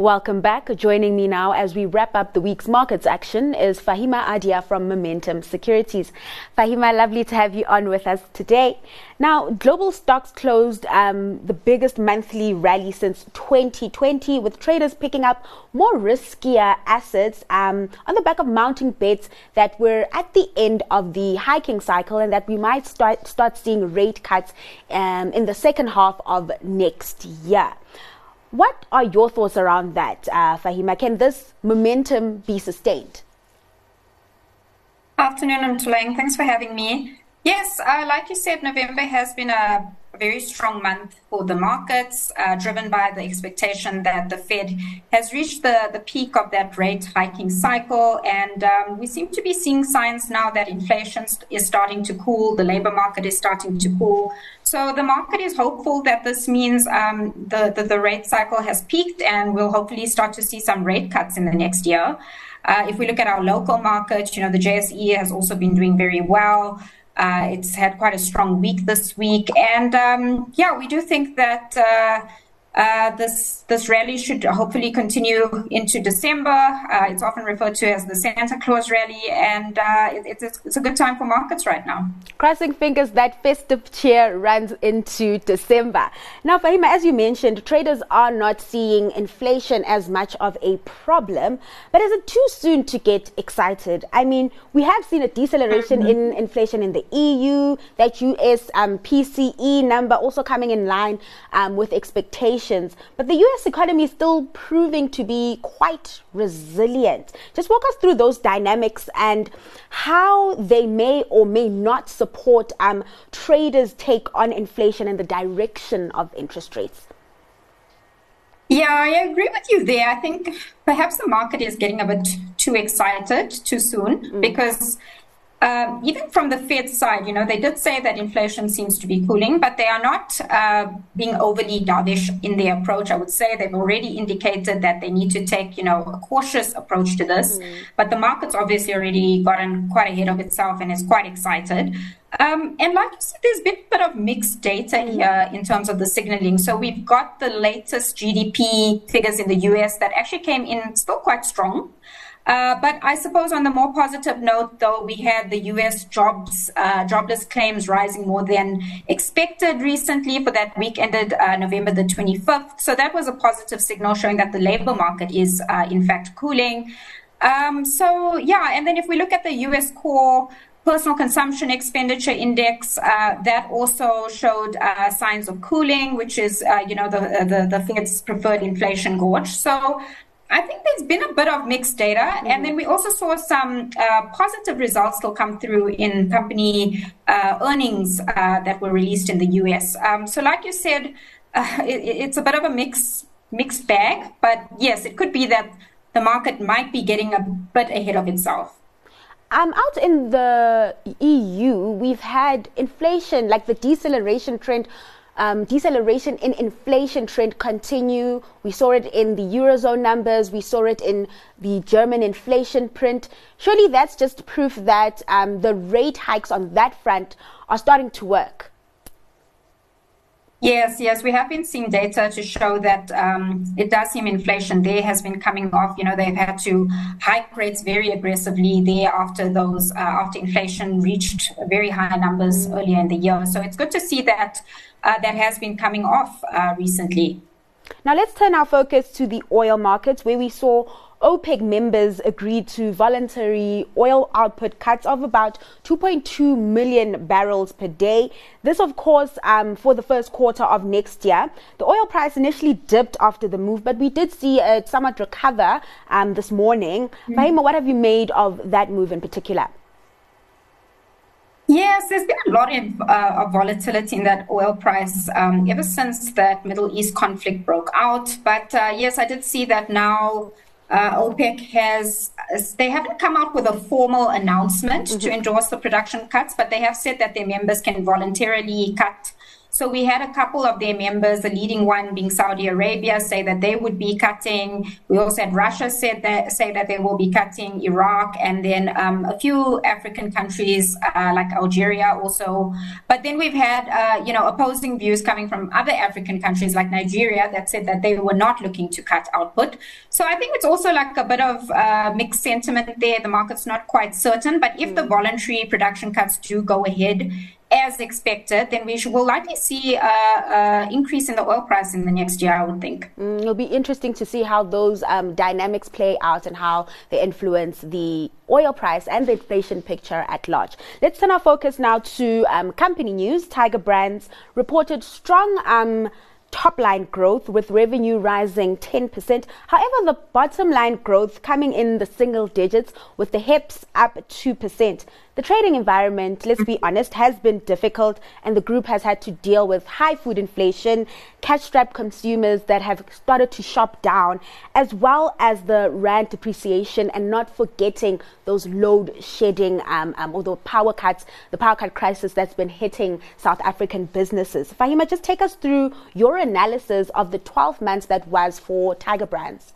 Welcome back. Joining me now as we wrap up the week's markets action is Faheema Adia from Momentum Securities. Faheema, lovely to have you on with us today. Now, global stocks closed um, the biggest monthly rally since 2020, with traders picking up more riskier assets um, on the back of mounting bets that we're at the end of the hiking cycle and that we might start, start seeing rate cuts um, in the second half of next year. What are your thoughts around that, uh, Faheema? Can this momentum be sustained? Afternoon, I'm Tuleng. Thanks for having me. Yes, uh, like you said, November has been a very strong month for the markets, uh, driven by the expectation that the Fed has reached the, the peak of that rate hiking cycle. And um, we seem to be seeing signs now that inflation is starting to cool, the labor market is starting to cool. So the market is hopeful that this means um, the, the, the rate cycle has peaked and we'll hopefully start to see some rate cuts in the next year. Uh, if we look at our local market, you know, the JSE has also been doing very well. Uh, it's had quite a strong week this week, and um, yeah, we do think that uh, this this rally should hopefully continue into December. Uh, it's often referred to as the Santa Claus rally, and uh, it, it's, it's a good time for markets right now. Crossing fingers that festive cheer runs into December. Now, Faheema, as you mentioned, traders are not seeing inflation as much of a problem, but is it too soon to get excited? I mean, we have seen a deceleration mm-hmm. in inflation in the EU, that US um, PCE number also coming in line um, with expectations but the US economy is still proving to be quite resilient. Just walk us through those dynamics and how they may or may not support um, traders' take on inflation and the direction of interest rates. Yeah, I agree with you there. I think perhaps the market is getting a bit too excited too soon mm. because um, even from the Fed side, you know, they did say that inflation seems to be cooling, but they are not uh, being overly dovish in their approach. I would say they've already indicated that they need to take, you know, a cautious approach to this. Mm. But the market's obviously already gotten quite ahead of itself and is quite excited. Um, and like you said, there's been a bit of mixed data mm. here in terms of the signaling. So we've got the latest GDP figures in the US that actually came in still quite strong. Uh, but I suppose on the more positive note, though, we had the U.S. jobs uh, jobless claims rising more than expected recently for that week ended uh, November the 25th. So that was a positive signal showing that the labor market is uh, in fact cooling. Um, so yeah, and then if we look at the U.S. core personal consumption expenditure index uh, that also showed uh, signs of cooling, which is uh, you know the, the the Fed's preferred inflation gauge. So I think there's been a bit of mixed data. Mm-hmm. And then we also saw some uh, positive results still come through in company uh, earnings uh, that were released in the US. Um, so, like you said, uh, it, it's a bit of a mix, mixed bag. But yes, it could be that the market might be getting a bit ahead of itself. Um, out in the EU, we've had inflation, like the deceleration trend um, deceleration in inflation trend continue. We saw it in the Eurozone numbers. We saw it in the German inflation print. Surely that's just proof that um, the rate hikes on that front are starting to work. Yes, yes, we have been seeing data to show that um, it does seem inflation there has been coming off. You know, they've had to hike rates very aggressively there after those uh, after inflation reached very high numbers earlier in the year. So it's good to see that uh, that has been coming off uh, recently. Now let's turn our focus to the oil markets, where we saw OPEC members agreed to voluntary oil output cuts of about 2.2 million barrels per day. This, of course, um, for the first quarter of next year. The oil price initially dipped after the move, but we did see it somewhat recover um, this morning. Mm-hmm. Faheema, what have you made of that move in particular? Yes, there's been a lot of, uh, of volatility in that oil price um, ever since that Middle East conflict broke out. But uh, yes, I did see that now uh, OPEC has, they haven't come out with a formal announcement mm-hmm. to endorse the production cuts, but they have said that their members can voluntarily cut So we had a couple of their members, the leading one being Saudi Arabia, say that they would be cutting. We also had Russia said that say that they will be cutting, Iraq, and then um, a few African countries uh, like Algeria also. But then we've had uh, you know opposing views coming from other African countries like Nigeria that said that they were not looking to cut output. So I think it's also like a bit of uh, mixed sentiment there. The market's not quite certain, but if mm. the voluntary production cuts do go ahead, as expected, then we will likely see an increase in the oil price in the next year, I would think. Mm, it'll be interesting to see how those um, dynamics play out and how they influence the oil price and the inflation picture at large. Let's turn our focus now to um, company news. Tiger Brands reported strong. Um, top line growth with revenue rising 10%. However, the bottom line growth coming in the single digits with the HEPS up 2%. The trading environment, let's be honest, has been difficult, and the group has had to deal with high food inflation, cash strapped consumers that have started to shop down, as well as the rand depreciation, and not forgetting those load shedding um, um, or the power cuts, the power cut crisis that's been hitting South African businesses. Faheema, just take us through your analysis of the 12 months that was for Tiger Brands.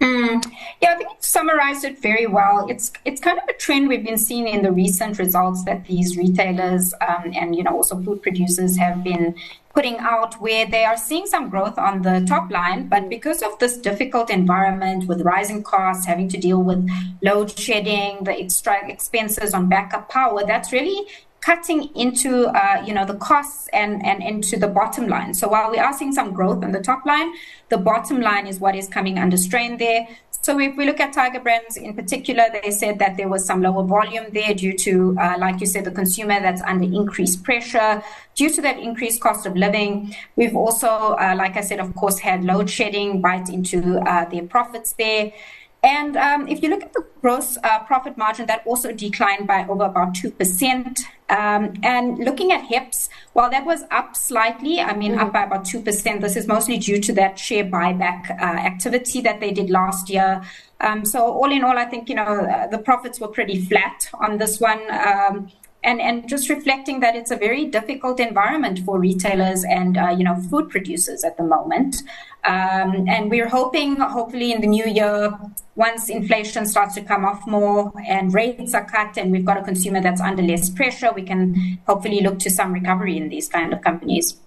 Mm. Yeah, I think you summarized it very well. It's it's kind of a trend we've been seeing in the recent results that these retailers um, and you know also food producers have been putting out, where they are seeing some growth on the top line, but because of this difficult environment with rising costs, having to deal with load shedding, the extra expenses on backup power, that's really cutting into uh, you know the costs and, and into the bottom line. So while we are seeing some growth on the top line, the bottom line is what is coming under strain there. So if we look at Tiger Brands in particular, they said that there was some lower volume there due to, uh, like you said, the consumer that's under increased pressure due to that increased cost of living. We've also, uh, like I said, of course, had load shedding bite into uh, their profits there. And um, if you look at the gross uh, profit margin, that also declined by over about 2%. Um, and looking at HEPS, while that was up slightly, I mean, mm-hmm. up by about 2%, this is mostly due to that share buyback uh, activity that they did last year. Um, so, all in all, I think, you know, uh, the profits were pretty flat on this one. Um, and and just reflecting that it's a very difficult environment for retailers and uh, you know food producers at the moment. Um, and we're hoping, hopefully, in the new year, once inflation starts to come off more and rates are cut, and we've got a consumer that's under less pressure, we can hopefully look to some recovery in these kind of companies.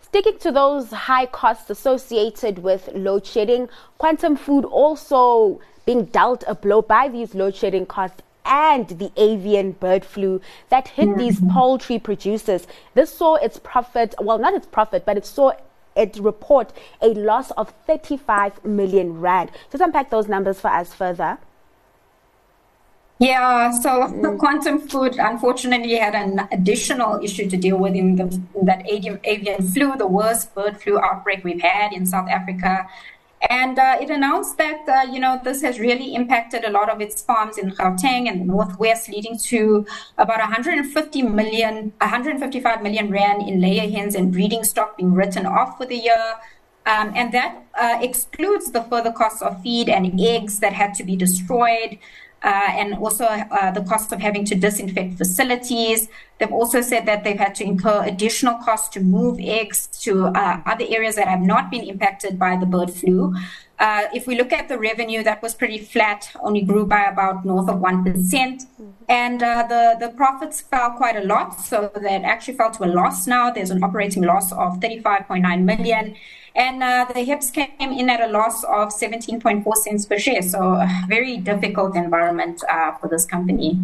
Sticking to those high costs associated with load shedding, Quantum Food also being dealt a blow by these load shedding costs and the avian bird flu that hit these poultry producers. This saw its profit, well, not its profit, but it saw it report a loss of 35 million rand. Just unpack those numbers for us further. Yeah, so mm. Quantum Food unfortunately had an additional issue to deal with in, the, in that avian, avian flu, the worst bird flu outbreak we've had in South Africa. And uh, it announced that, uh, you know, this has really impacted a lot of its farms in Gauteng and the Northwest, leading to about 150 million, 155 million rand in layer hens and breeding stock being written off for the year. Um, and that uh, excludes the further costs of feed and eggs that had to be destroyed uh, and also uh, the cost of having to disinfect facilities. They've also said that they've had to incur additional costs to move eggs to uh, other areas that have not been impacted by the bird flu. Uh, if we look at the revenue, that was pretty flat, only grew by about north of 1%. Mm-hmm. And uh, the, the profits fell quite a lot. So that actually fell to a loss now. There's an operating loss of 35.9 million. And uh, the HEPS came in at a loss of 17.4 cents per share. So, very difficult environment uh, for this company.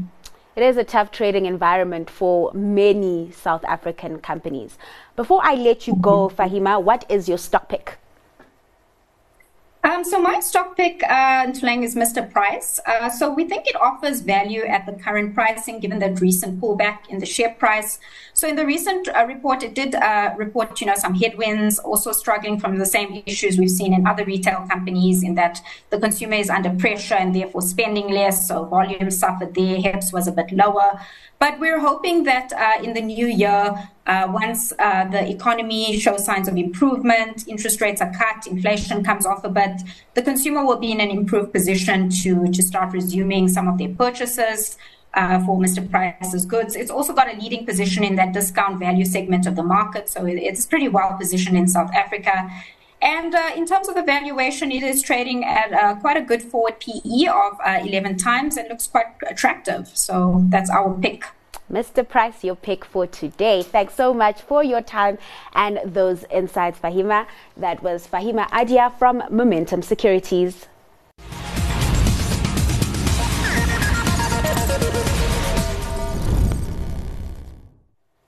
It is a tough trading environment for many South African companies. Before I let you go, Faheema, what is your stock pick? Um, so my stock pick, uh, Ntulang, is Mr. Price. Uh, so we think it offers value at the current pricing, given that recent pullback in the share price. So in the recent uh, report, it did uh, report, you know, some headwinds, also struggling from the same issues we've seen in other retail companies, in that the consumer is under pressure and therefore spending less. So volume suffered there. HEPS was a bit lower. But we're hoping that uh, in the new year, uh, once uh, the economy shows signs of improvement, interest rates are cut, inflation comes off a bit, the consumer will be in an improved position to, to start resuming some of their purchases. uh, for Mr. Price's goods. It's also got a leading position in that discount value segment of the market, so it's pretty well positioned in South Africa. And uh, in terms of the valuation, it is trading at uh, quite a good forward PE of uh, 11 times and looks quite attractive. So that's our pick. Mr. Price, your pick for today. Thanks so much for your time and those insights, Faheema. That was Faheema Adia from Momentum Securities.